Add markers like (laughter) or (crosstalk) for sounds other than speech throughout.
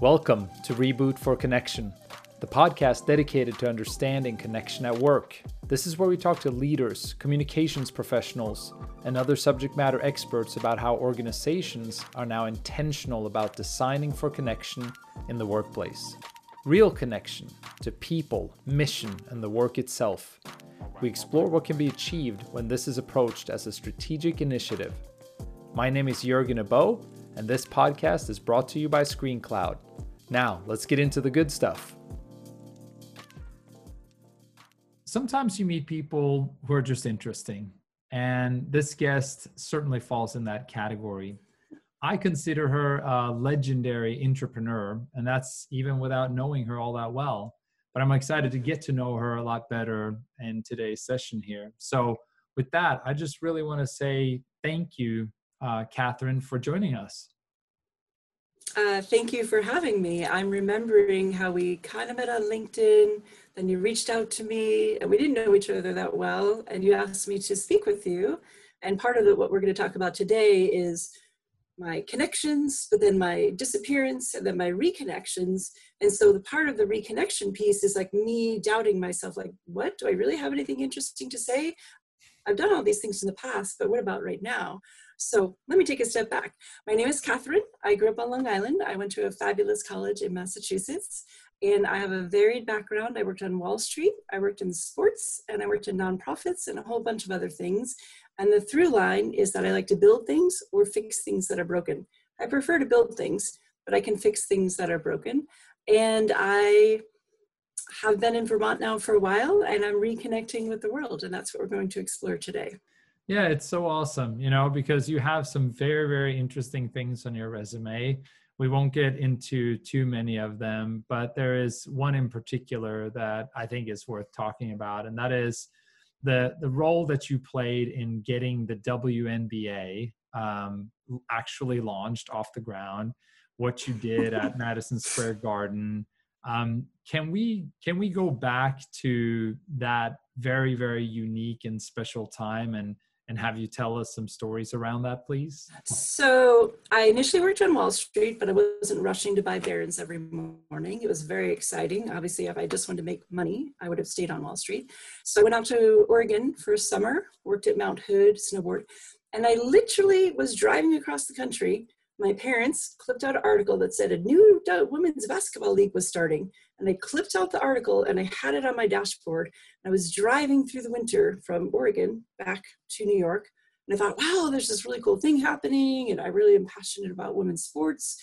Welcome to Reboot for Connection, the podcast dedicated to understanding connection at work. This is where we talk to leaders, communications professionals, and other subject matter experts about how organizations are now intentional about designing for connection in the workplace. Real connection to people, mission, and the work itself. We explore what can be achieved when this is approached as a strategic initiative. My name is Jurgen Abo, and this podcast is brought to you by ScreenCloud. Now, let's get into the good stuff. Sometimes you meet people who are just interesting, and this guest certainly falls in that category. I consider her a legendary entrepreneur, and that's even without knowing her all that well. But I'm excited to get to know her a lot better in today's session here. So, with that, I just really want to say thank you, uh, Catherine, for joining us. Uh, thank you for having me. I'm remembering how we kind of met on LinkedIn, then you reached out to me, and we didn't know each other that well, and you asked me to speak with you. And part of the, what we're going to talk about today is my connections, but then my disappearance, and then my reconnections. And so the part of the reconnection piece is like me doubting myself, like, what? Do I really have anything interesting to say? I've done all these things in the past, but what about right now? So let me take a step back. My name is Catherine. I grew up on Long Island. I went to a fabulous college in Massachusetts, and I have a varied background. I worked on Wall Street, I worked in sports, and I worked in nonprofits and a whole bunch of other things. And the through line is that I like to build things or fix things that are broken. I prefer to build things, but I can fix things that are broken. And I have been in Vermont now for a while and I'm reconnecting with the world. And that's what we're going to explore today. Yeah, it's so awesome, you know, because you have some very, very interesting things on your resume. We won't get into too many of them, but there is one in particular that I think is worth talking about, and that is the the role that you played in getting the WNBA um, actually launched off the ground. What you did (laughs) at Madison Square Garden. Um, can we can we go back to that very very unique and special time and and have you tell us some stories around that, please? So, I initially worked on Wall Street, but I wasn't rushing to buy Barron's every morning. It was very exciting. Obviously, if I just wanted to make money, I would have stayed on Wall Street. So, I went out to Oregon for a summer, worked at Mount Hood, snowboard, and I literally was driving across the country my parents clipped out an article that said a new women's basketball league was starting. And I clipped out the article and I had it on my dashboard. And I was driving through the winter from Oregon back to New York. And I thought, wow, there's this really cool thing happening. And I really am passionate about women's sports.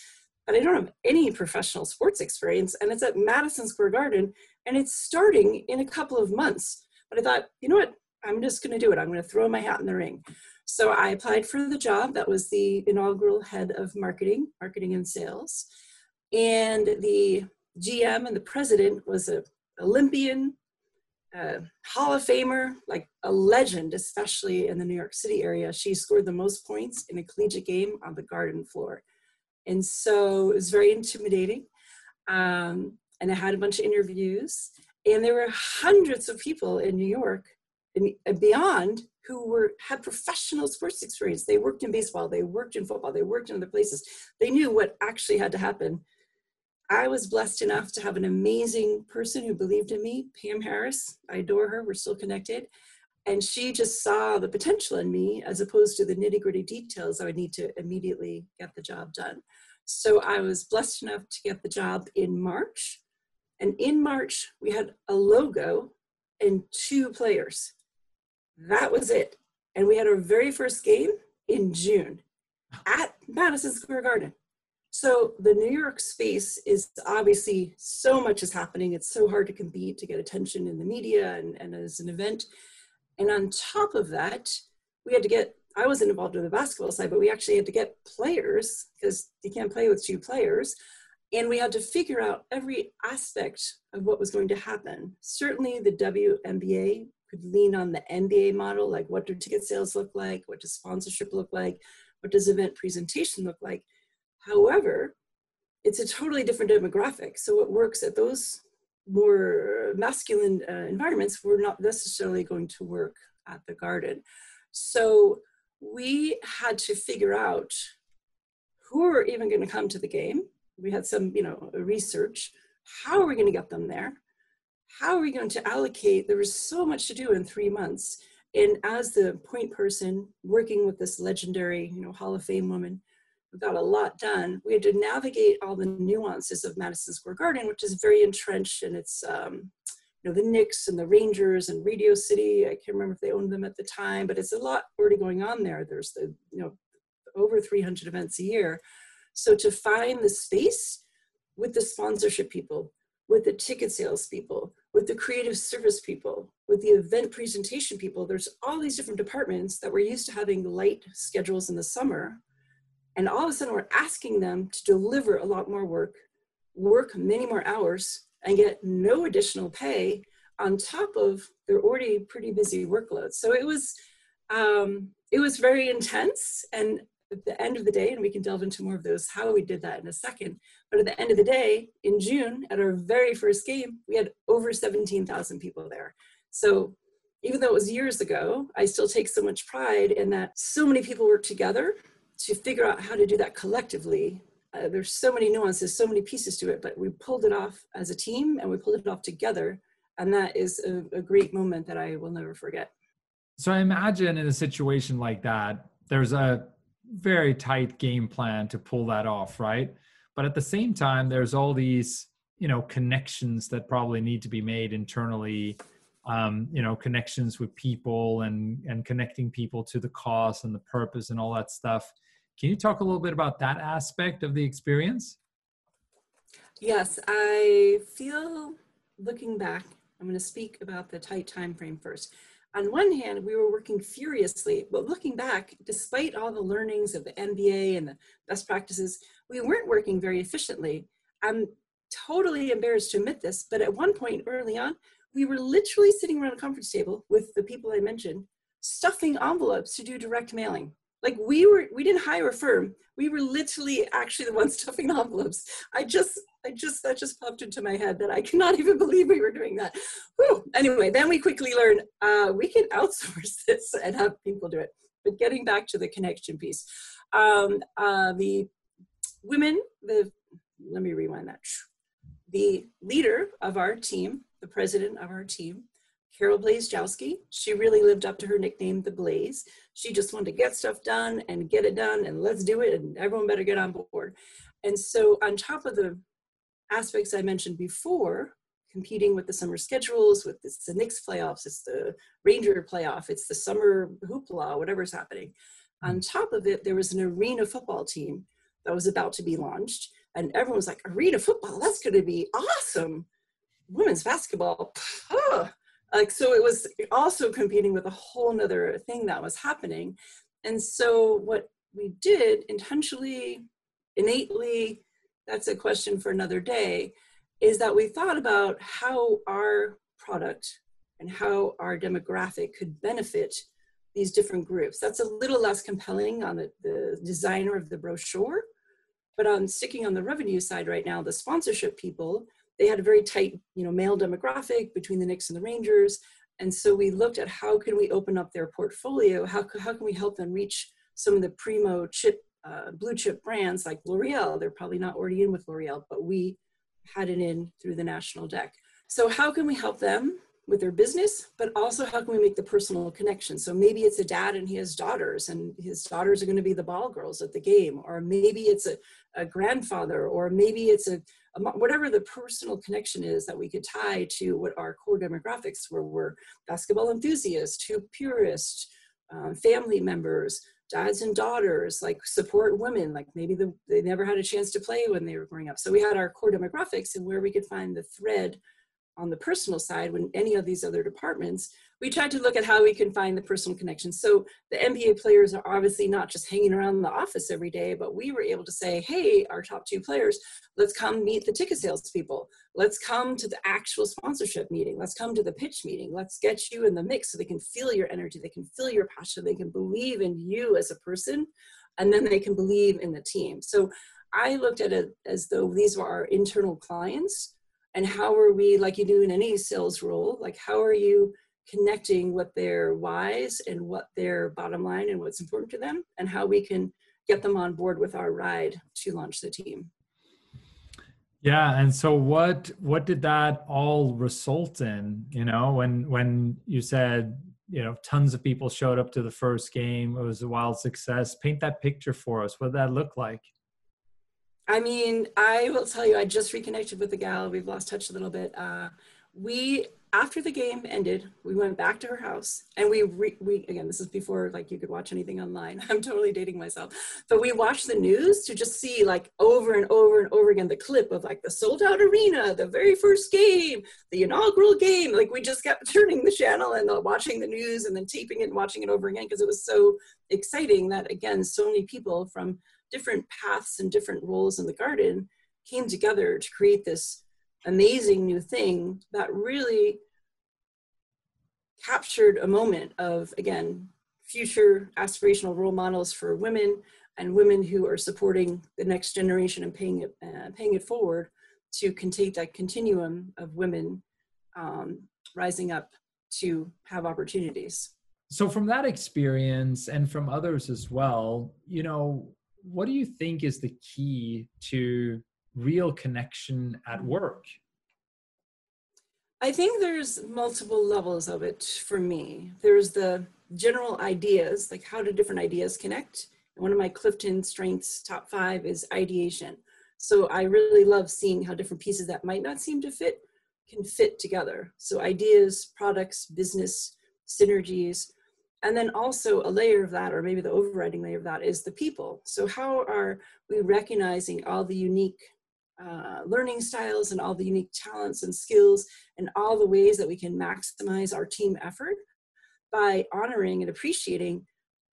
But I don't have any professional sports experience. And it's at Madison Square Garden. And it's starting in a couple of months. But I thought, you know what? I'm just going to do it. I'm going to throw my hat in the ring. So I applied for the job. That was the inaugural head of marketing, marketing and sales. And the GM and the president was a Olympian, a Hall of Famer, like a legend, especially in the New York City area. She scored the most points in a collegiate game on the garden floor. And so it was very intimidating. Um, and I had a bunch of interviews, and there were hundreds of people in New York and beyond who were had professional sports experience. They worked in baseball, they worked in football, they worked in other places. They knew what actually had to happen. I was blessed enough to have an amazing person who believed in me, Pam Harris. I adore her. We're still connected. And she just saw the potential in me as opposed to the nitty gritty details I would need to immediately get the job done. So I was blessed enough to get the job in March. And in March, we had a logo and two players that was it. And we had our very first game in June at Madison Square Garden. So the New York space is obviously so much is happening. It's so hard to compete to get attention in the media and, and as an event. And on top of that, we had to get, I wasn't involved in the basketball side, but we actually had to get players because you can't play with two players. And we had to figure out every aspect of what was going to happen. Certainly the WNBA could lean on the NBA model, like what do ticket sales look like? What does sponsorship look like? What does event presentation look like? However, it's a totally different demographic. So what works at those more masculine uh, environments were not necessarily going to work at the garden. So we had to figure out who are even going to come to the game we had some, you know, research. How are we going to get them there? How are we going to allocate? There was so much to do in three months. And as the point person working with this legendary, you know, Hall of Fame woman, we got a lot done. We had to navigate all the nuances of Madison Square Garden, which is very entrenched in its, um, you know, the Knicks and the Rangers and Radio City. I can't remember if they owned them at the time, but it's a lot already going on there. There's the, you know, over 300 events a year. So to find the space with the sponsorship people, with the ticket sales people, with the creative service people, with the event presentation people, there's all these different departments that we're used to having light schedules in the summer. And all of a sudden we're asking them to deliver a lot more work, work many more hours, and get no additional pay on top of their already pretty busy workload. So it was um, it was very intense and at the end of the day, and we can delve into more of those, how we did that in a second. But at the end of the day, in June, at our very first game, we had over 17,000 people there. So even though it was years ago, I still take so much pride in that so many people work together to figure out how to do that collectively. Uh, there's so many nuances, so many pieces to it, but we pulled it off as a team and we pulled it off together. And that is a, a great moment that I will never forget. So I imagine in a situation like that, there's a very tight game plan to pull that off, right? But at the same time, there's all these, you know, connections that probably need to be made internally. Um, you know, connections with people and and connecting people to the cause and the purpose and all that stuff. Can you talk a little bit about that aspect of the experience? Yes, I feel looking back, I'm going to speak about the tight time frame first on one hand, we were working furiously, but looking back, despite all the learnings of the NBA and the best practices, we weren't working very efficiently. I'm totally embarrassed to admit this, but at one point early on, we were literally sitting around a conference table with the people I mentioned, stuffing envelopes to do direct mailing. Like we were, we didn't hire a firm. We were literally actually the ones (laughs) stuffing envelopes. I just, I just, that just popped into my head that I cannot (laughs) even believe we were doing that. Whew. Anyway, then we quickly learned uh, we can (laughs) outsource this and have people do it. But getting back to the connection piece, um, uh, the women, the, let me rewind that. The leader of our team, the president of our team, Carol Blazejowski. She really lived up to her nickname, The Blaze. She just wanted to get stuff done and get it done and let's do it and everyone better get on board. And so on top of the aspects I mentioned before, competing with the summer schedules, with this, the Knicks playoffs, it's the Ranger playoff, it's the summer hoopla, whatever's happening. On mm. top of it, there was an arena football team that was about to be launched. And everyone was like, arena football, that's going to be awesome. Women's basketball, like so it was also competing with a whole nother thing that was happening and so what we did intentionally innately that's a question for another day is that we thought about how our product and how our demographic could benefit these different groups that's a little less compelling on the, the designer of the brochure but on sticking on the revenue side right now the sponsorship people they had a very tight, you know, male demographic between the Knicks and the Rangers. And so we looked at how can we open up their portfolio? How, how can we help them reach some of the primo chip, uh, blue chip brands like L'Oreal? They're probably not already in with L'Oreal, but we had it in through the national deck. So how can we help them with their business, but also how can we make the personal connection? So maybe it's a dad and he has daughters, and his daughters are going to be the ball girls at the game, or maybe it's a, a grandfather, or maybe it's a, whatever the personal connection is that we could tie to what our core demographics were, were basketball enthusiasts, to purists, um, family members, dads and daughters, like support women, like maybe the, they never had a chance to play when they were growing up. So we had our core demographics and where we could find the thread on the personal side when any of these other departments we tried to look at how we can find the personal connections. So the nba players are obviously not just hanging around the office every day but we were able to say hey our top two players let's come meet the ticket sales people let's come to the actual sponsorship meeting. Let's come to the pitch meeting. Let's get you in the mix so they can feel your energy. They can feel your passion. They can believe in you as a person and then they can believe in the team. So i looked at it as though these were our internal clients and how are we like you do in any sales role like how are you connecting what their whys and what their bottom line and what's important to them and how we can get them on board with our ride to launch the team Yeah, and so what what did that all result in? You know, when when you said you know tons of people showed up to the first game, it was a wild success. Paint that picture for us. What did that look like? I mean, I will tell you, I just reconnected with the gal. We've lost touch a little bit. Uh, we after the game ended, we went back to her house and we, re, we again, this is before like you could watch anything online. (laughs) I'm totally dating myself. But we watched the news to just see like over and over and over again the clip of like the sold out arena, the very first game, the inaugural game. Like we just kept (laughs) turning the channel and uh, watching the news and then taping it and watching it over again because it was so exciting that again, so many people from different paths and different roles in the garden came together to create this amazing new thing that really captured a moment of, again, future aspirational role models for women and women who are supporting the next generation and paying it, uh, paying it forward to take that continuum of women um, rising up to have opportunities. So, from that experience and from others as well, you know, what do you think is the key to real connection at work? I think there's multiple levels of it for me. There's the general ideas, like how do different ideas connect? One of my Clifton strengths top five is ideation. So I really love seeing how different pieces that might not seem to fit can fit together. So ideas, products, business, synergies, and then also a layer of that, or maybe the overriding layer of that, is the people. So how are we recognizing all the unique uh, learning styles and all the unique talents and skills and all the ways that we can maximize our team effort by honoring and appreciating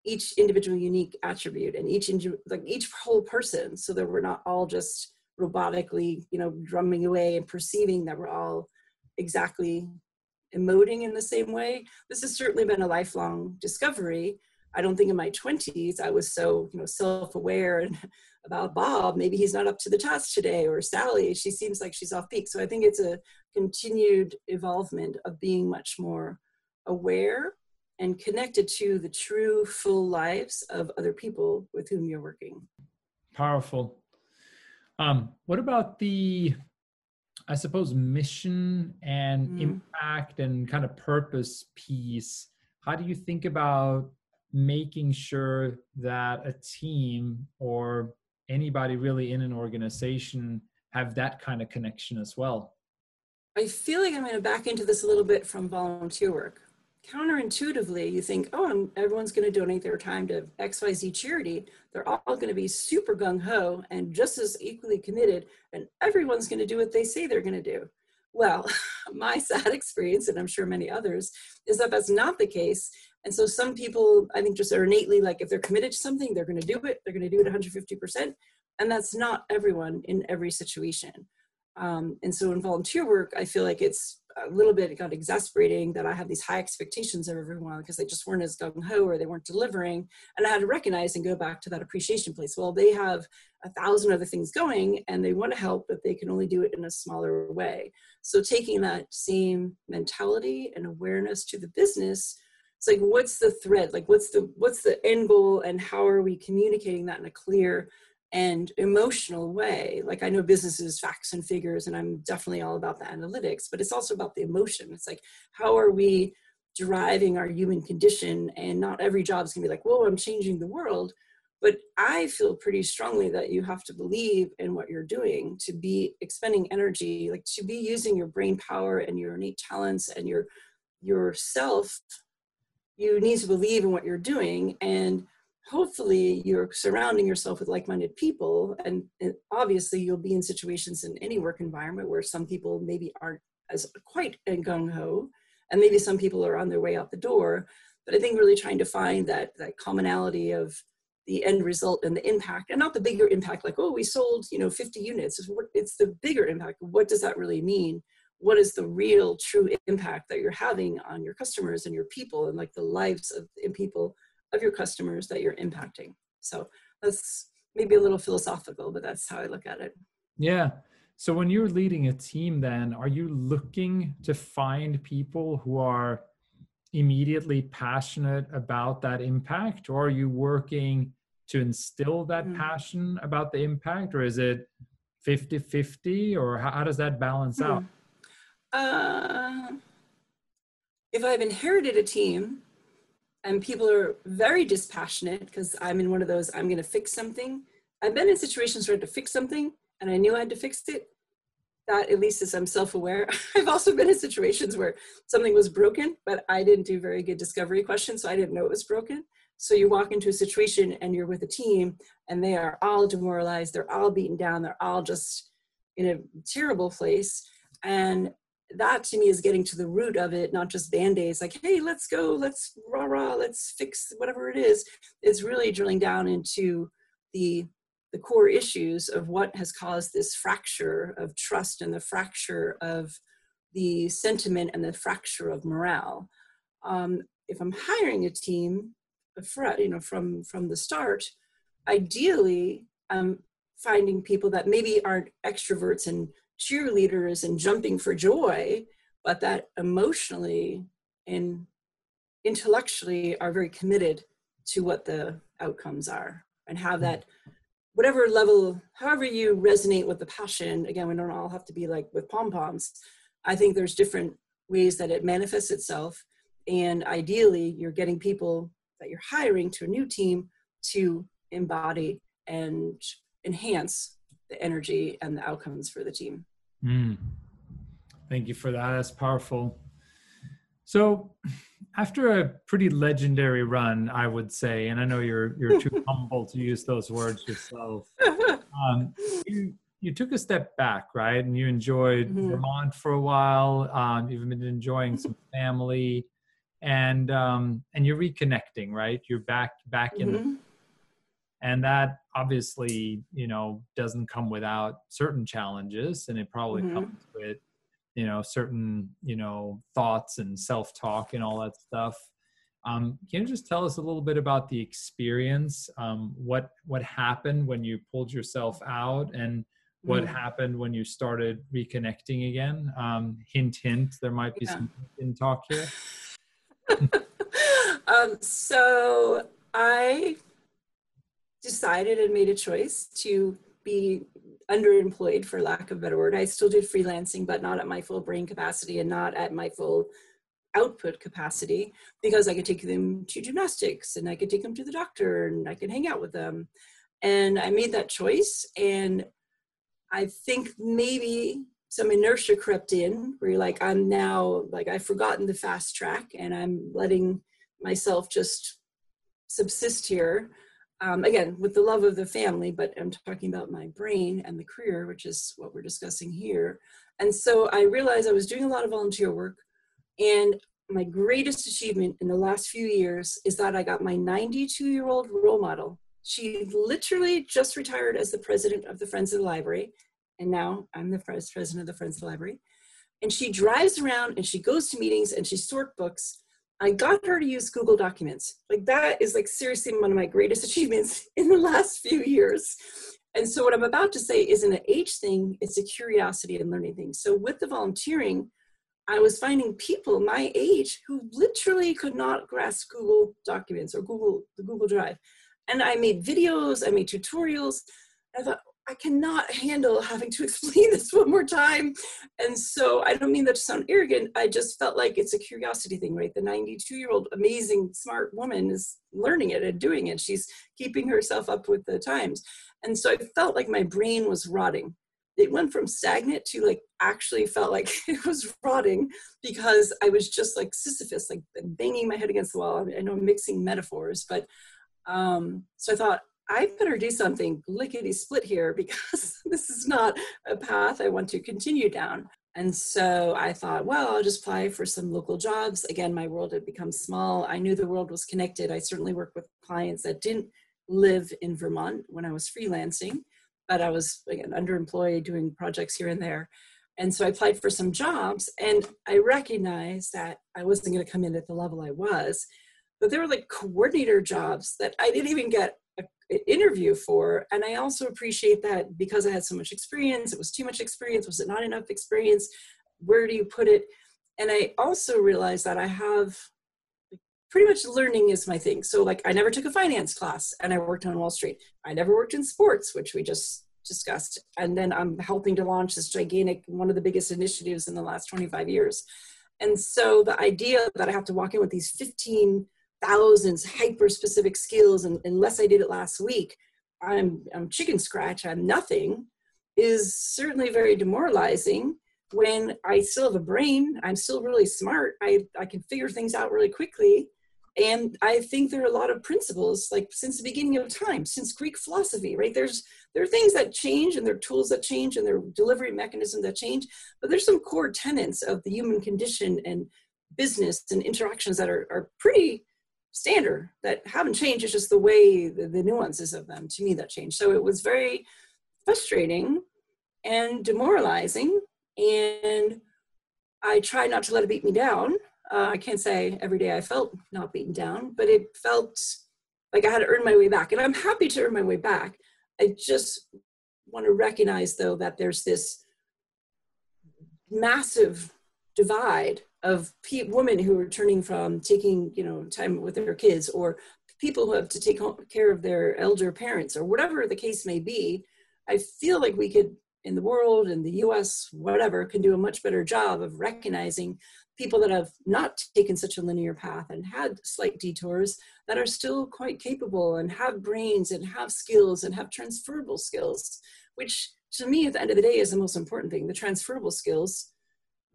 each individual unique attribute and each like each whole person so that we're not all just robotically you know drumming away and perceiving that we're all exactly emoting in the same way. This has certainly been a lifelong discovery. I don't think in my 20s i was so you know self-aware and about Bob, maybe he's not up to the task today, or Sally, she seems like she's off peak. So I think it's a continued evolvement of being much more aware and connected to the true full lives of other people with whom you're working. Powerful. Um, what about the, I suppose, mission and mm. impact and kind of purpose piece? How do you think about making sure that a team or anybody really in an organization have that kind of connection as well. I feel like I'm going to back into this a little bit from volunteer work. Counterintuitively, you think, oh, everyone's going to donate their time to XYZ charity. They're all going to be super gung ho and just as equally committed, and everyone's going to do what they say they're going to do. Well, (laughs) my sad (laughs) experience, and I'm sure many others, is that that's not the case. And so some people, I think, just are innately like if they're committed to something, they're going to do it. They're going to do it 150%. And that's not everyone in every situation. Um, and so in volunteer work, I feel like it's a little bit it got exasperating that I have these high expectations of everyone because they just weren't as gung ho or they weren't delivering. And I had to recognize and go back to that appreciation place. Well, they have a thousand other things going and they want to help, but they can only do it in a smaller way. So taking that same mentality and awareness to the business it's like what's the thread? Like what's the what's the end goal and how are we communicating that in a clear and emotional way? Like i know businesses facts and figures and i'm definitely all about the analytics but it's also about the emotion. It's like how are we driving our human condition? And not every job is to be like whoa i'm changing the world but i feel pretty strongly that you have to believe in what you're doing to be expending energy like to be using your brain power and your innate talents and your yourself you need to believe in what you're doing and hopefully you're surrounding yourself with like-minded people and, and, obviously you'll be in situations in any work environment where some people maybe aren't as quite gung-ho and maybe some people are on their way out the door. But i think really trying to find that that commonality of the end result and the impact and not the bigger impact like oh we sold you know 50 units. It's the bigger impact. What does that really mean what is the real true impact that you're having on your customers and your people and like the lives of people of your customers that you're impacting so that's maybe a little philosophical but that's how i look at it yeah so when you're leading a team then are you looking to find people who are immediately passionate about that impact or are you working to instill that mm-hmm. passion about the impact or is it 50 50 or how, how, does that balance hmm. out? Uh, if I've inherited a team and people are very dispassionate because I'm in one of those, I'm going to fix something. I've been in situations where I had to fix something and I knew I had to fix it. That at least is I'm self-aware. (laughs) I've also been in situations where something was broken, but I didn't do very good discovery questions, so I didn't know it was broken. So you walk into a situation and you're with a team and they are all demoralized, they're all beaten down, they're all just in a terrible place. And that to me is getting to the root of it, not just band-aids like, hey, let's go, let's rah rah, let's fix whatever it is. It's really drilling down into the the core issues of what has caused this fracture of trust and the fracture of the sentiment and the fracture of morale. Um, if I'm hiring a team, you know, from from the start, ideally, I'm finding people that maybe aren't extroverts and cheerleaders and jumping for joy, but that emotionally and intellectually are very committed to what the outcomes are and have that whatever level however you resonate with the passion again we don't all have to be like with pom-poms. I think there's different ways that it manifests itself. And ideally you're getting people that you're hiring to a new team to embody and enhance the energy and the outcomes for the team. Mm. Thank you for that. That's powerful. So, after a pretty legendary run, I would say, and I know you're you're too (laughs) humble to use those words yourself. (laughs) Um, you you took a step back, right? And you enjoyed mm-hmm. Vermont for a while. Um, you've been enjoying (laughs) some family, and um, and you're reconnecting, right? You're back back in mm-hmm. the and that obviously you know doesn't come without certain challenges and it probably mm-hmm. comes with you know certain you know thoughts and self-talk and all that stuff um, can you just tell us a little bit about the experience um, what what happened when you pulled yourself out and what mm. happened when you started reconnecting again um, hint hint there might be yeah. some in talk here (laughs) um, so i decided and made a choice to be underemployed for lack of a better word. I still did freelancing, but not at my full brain capacity and not at my full output capacity because I could take them to gymnastics and I could take them to the doctor and I could hang out with them. And I made that choice. And I think maybe some inertia crept in where you're like, I'm now like, I've forgotten the fast track and I'm letting myself just subsist here um, again with the love of the family but i'm talking about my brain and the career which is what we're discussing here. And so i realized i was doing a lot of volunteer work and my greatest achievement in the last few years is that i got my 92 year old role model. She literally just retired as the president of the friends of the library and now i'm the president of the friends of the library. And she drives around and she goes to meetings and she sort books I got her to use Google Documents. Like that is like seriously one of my greatest (laughs) achievements in the last few years. And so what I'm about to say isn't an age thing, it's a curiosity and learning thing. So with the volunteering, I was finding people my age who literally could not grasp Google Documents or Google the Google Drive. And I made videos, I made tutorials. I thought, I cannot handle having to (laughs) explain this one more time. And so I don't mean that to sound arrogant. I just felt like it's a curiosity thing, right? The 92 year old amazing, smart woman is learning it and doing it. She's keeping herself up with the times. And so I felt like my brain was rotting. It went from stagnant to like actually felt like (laughs) it was rotting because I was just like Sisyphus, like banging my head against the wall. I know I'm mixing metaphors, but um, so I thought I better do something lickety split here (laughs) because this is not a path I want to continue down. And so I thought, well, I'll just apply for some local jobs. Again, my world had become small. I knew the world was connected. I certainly worked with clients that didn't live in Vermont when I was freelancing, but I was, again, underemployed doing projects here and there. And so I applied for some jobs and I recognized that I wasn't going to come in at the level I was, but there were like coordinator jobs that I didn't even get interview for. And I also appreciate that because I had so much experience, it was too much experience, was it not enough experience? Where do you put it? And I also realized that I have pretty much learning is my thing. So like I never took a finance class and I worked on Wall Street. I never worked in sports, which we just discussed. And then I'm helping to launch this gigantic, one of the biggest initiatives in the last 25 years. And so the idea that I have to walk in with these 15,000 hyper specific skills, and unless I did it last week, I'm, I'm chicken scratch, I'm nothing, is certainly very demoralizing when I still have a brain, I'm still really smart, I, I can figure things out really quickly. And I think there are a lot of principles, like since the beginning of time, since Greek philosophy, right? There's there are things that change and there are tools that change and there are delivery mechanisms that change, but there's some core tenets of the human condition and business and interactions that are, are pretty standard that haven't changed. It's just the way the, the nuances of them to me that changed. So it was very frustrating and demoralizing and I tried not to let it beat me down. Uh, I can't say every day I felt not beaten down, but it felt like I had to earn my way back. And I'm happy to earn my way back. I just want to recognize, though, that there's this massive divide of women who are turning from taking, you know, time with their kids or people who have to take care of their elder parents or whatever the case may be. I feel like we could in the world, in the US, whatever, can do a much better job of recognizing people that have not taken such a linear path and had slight detours that are still quite capable and have brains and have skills and have transferable skills, which to me at the end of the day is the most important thing the transferable skills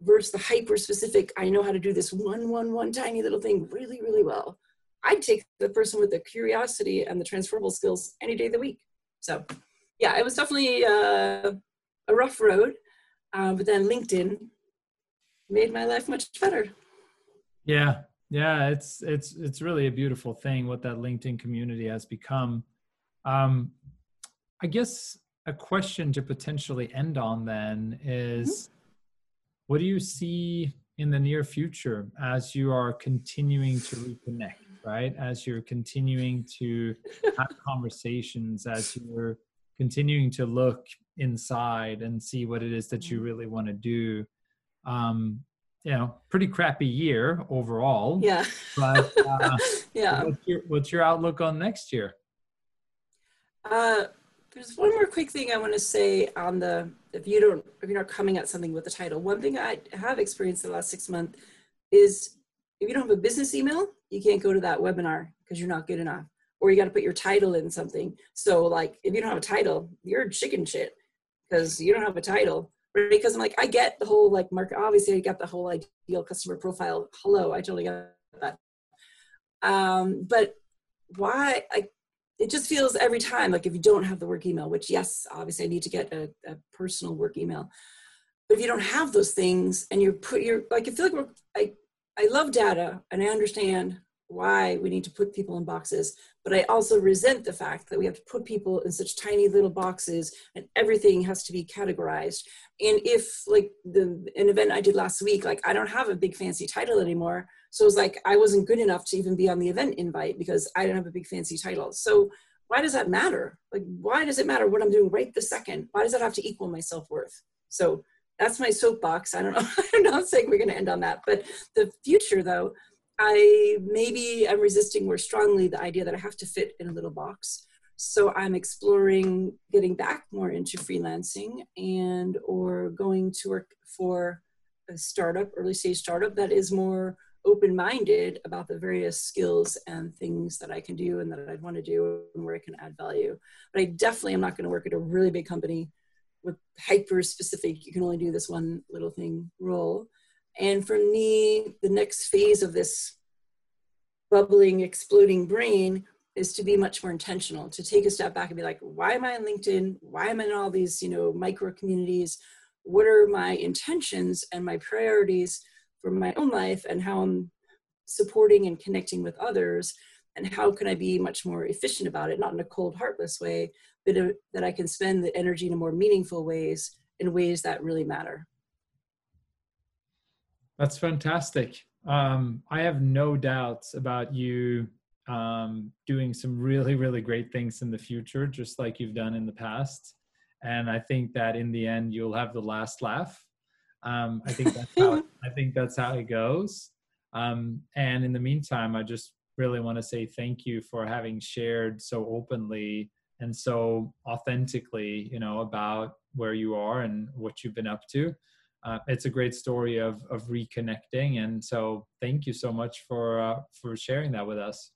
versus the hyper specific, I know how to do this one, one, one tiny little thing really, really well. I'd take the person with the curiosity and the transferable skills any day of the week. So, yeah, it was definitely uh, a rough road, uh, but then LinkedIn made my life much better. Yeah, yeah, it's it's it's really a beautiful thing what that LinkedIn community has become. Um, I guess a question to potentially end on then is, mm-hmm. What do you see in the near future as you are continuing to reconnect? Right, as you're continuing to have (laughs) conversations, as you're continuing to look inside and see what it is that you mm-hmm. really want to do um you know pretty crappy year overall yeah but uh, (laughs) yeah what's your, what's your outlook on next year uh there's one more quick thing i want to say on the if you don't if you're not coming at something with the title one thing i have experienced the last six months is if you don't have a business email you can't go to that webinar because you're not good enough or you got to put your title in something so like if you don't have a title you're chicken shit because you don't have a title. Because I'm like, I get the whole like market. Obviously, I got the whole ideal customer profile. Hello, I totally got that. Um, but why? I, it just feels every time like if you don't have the work email, which yes, obviously I need to get a, a personal work email. But if you don't have those things and you're put, you're like, I feel like we're, I, I love data and I understand why we need to put people in boxes but i also resent the fact that we have to put people in such tiny little boxes and everything has to be categorized. And if like the an event i did last week like i don't have a big fancy title anymore so it's like i wasn't good enough to even be on the event invite because i don't have a big fancy title. So why does that matter? Like why does it matter what i'm doing right the second? Why does that have to equal my self-worth? So that's my soapbox. I don't know. (laughs) I'm not saying we're going to end on that but the future though I maybe I'm resisting more strongly the idea that I have to fit in a little box. So I'm exploring getting back more into freelancing and or going to work for a startup, early stage startup that is more open-minded about the various skills and things that I can do and that I'd want to do and where I can add value. But I definitely am not going to work at a really big company with hyper specific, you can only do this one little thing role. And for me, the next phase of this bubbling, exploding brain is to be much more intentional, to take a step back and be like, why am I on LinkedIn? Why am I in all these, you know, micro communities? What are my intentions and my priorities for my own life and how I'm supporting and connecting with others? And how can I be much more efficient about it, not in a cold, heartless way, but uh, that I can spend the energy in more meaningful ways, in ways that really matter. That's fantastic. Um, I have no doubts about you um, doing some really, really great things in the future, just like you've done in the past. And I think that in the end, you'll have the last laugh. Um, I think that's how (laughs) I think that's how it goes. Um, and in the meantime, I just really want to say thank you for having shared so openly and so authentically, you know, about where you are and what you've been up to. Uh, it's a great story of of reconnecting, and so thank you so much for uh, for sharing that with us.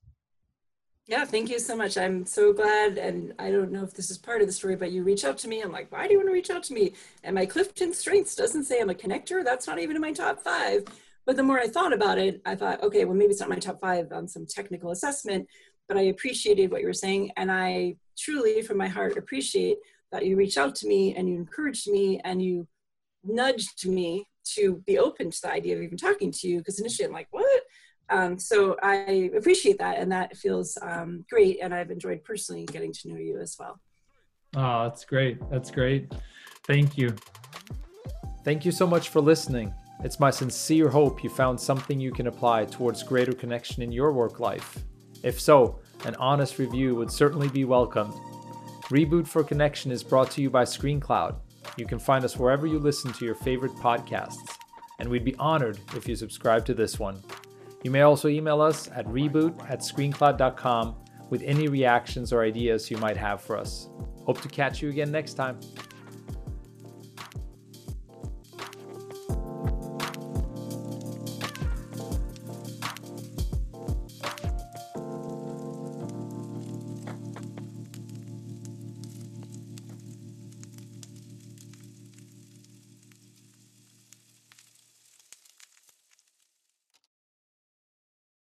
Yeah, thank you so much. I'm so glad. And I don't know if this is part of the story, but you reach out to me. I'm like, why do you want to reach out to me? And my Clifton strengths doesn't say I'm a connector. That's not even in my top five. But the more I thought about it, I thought, okay, well, maybe it's not my top five on some technical assessment, but I appreciated what you were saying. And I truly, from my heart, appreciate that you reached out to me and you encouraged me and you nudged me to be open to the idea of even talking to you. Because initially I'm like, what? Um, so I appreciate that, and that feels um, great. And I've enjoyed personally getting to know you as well. Oh, that's great. That's great. Thank you. Thank you so much for listening. It's my sincere hope you found something you can apply towards greater connection in your work life. If so, an honest review would certainly be welcomed. Reboot for Connection is brought to you by ScreenCloud. You can find us wherever you listen to your favorite podcasts, and we'd be honored if you subscribe to this one. You may also email us at reboot at screencloud.com with any reactions or ideas you might have for us. Hope to catch you again next time.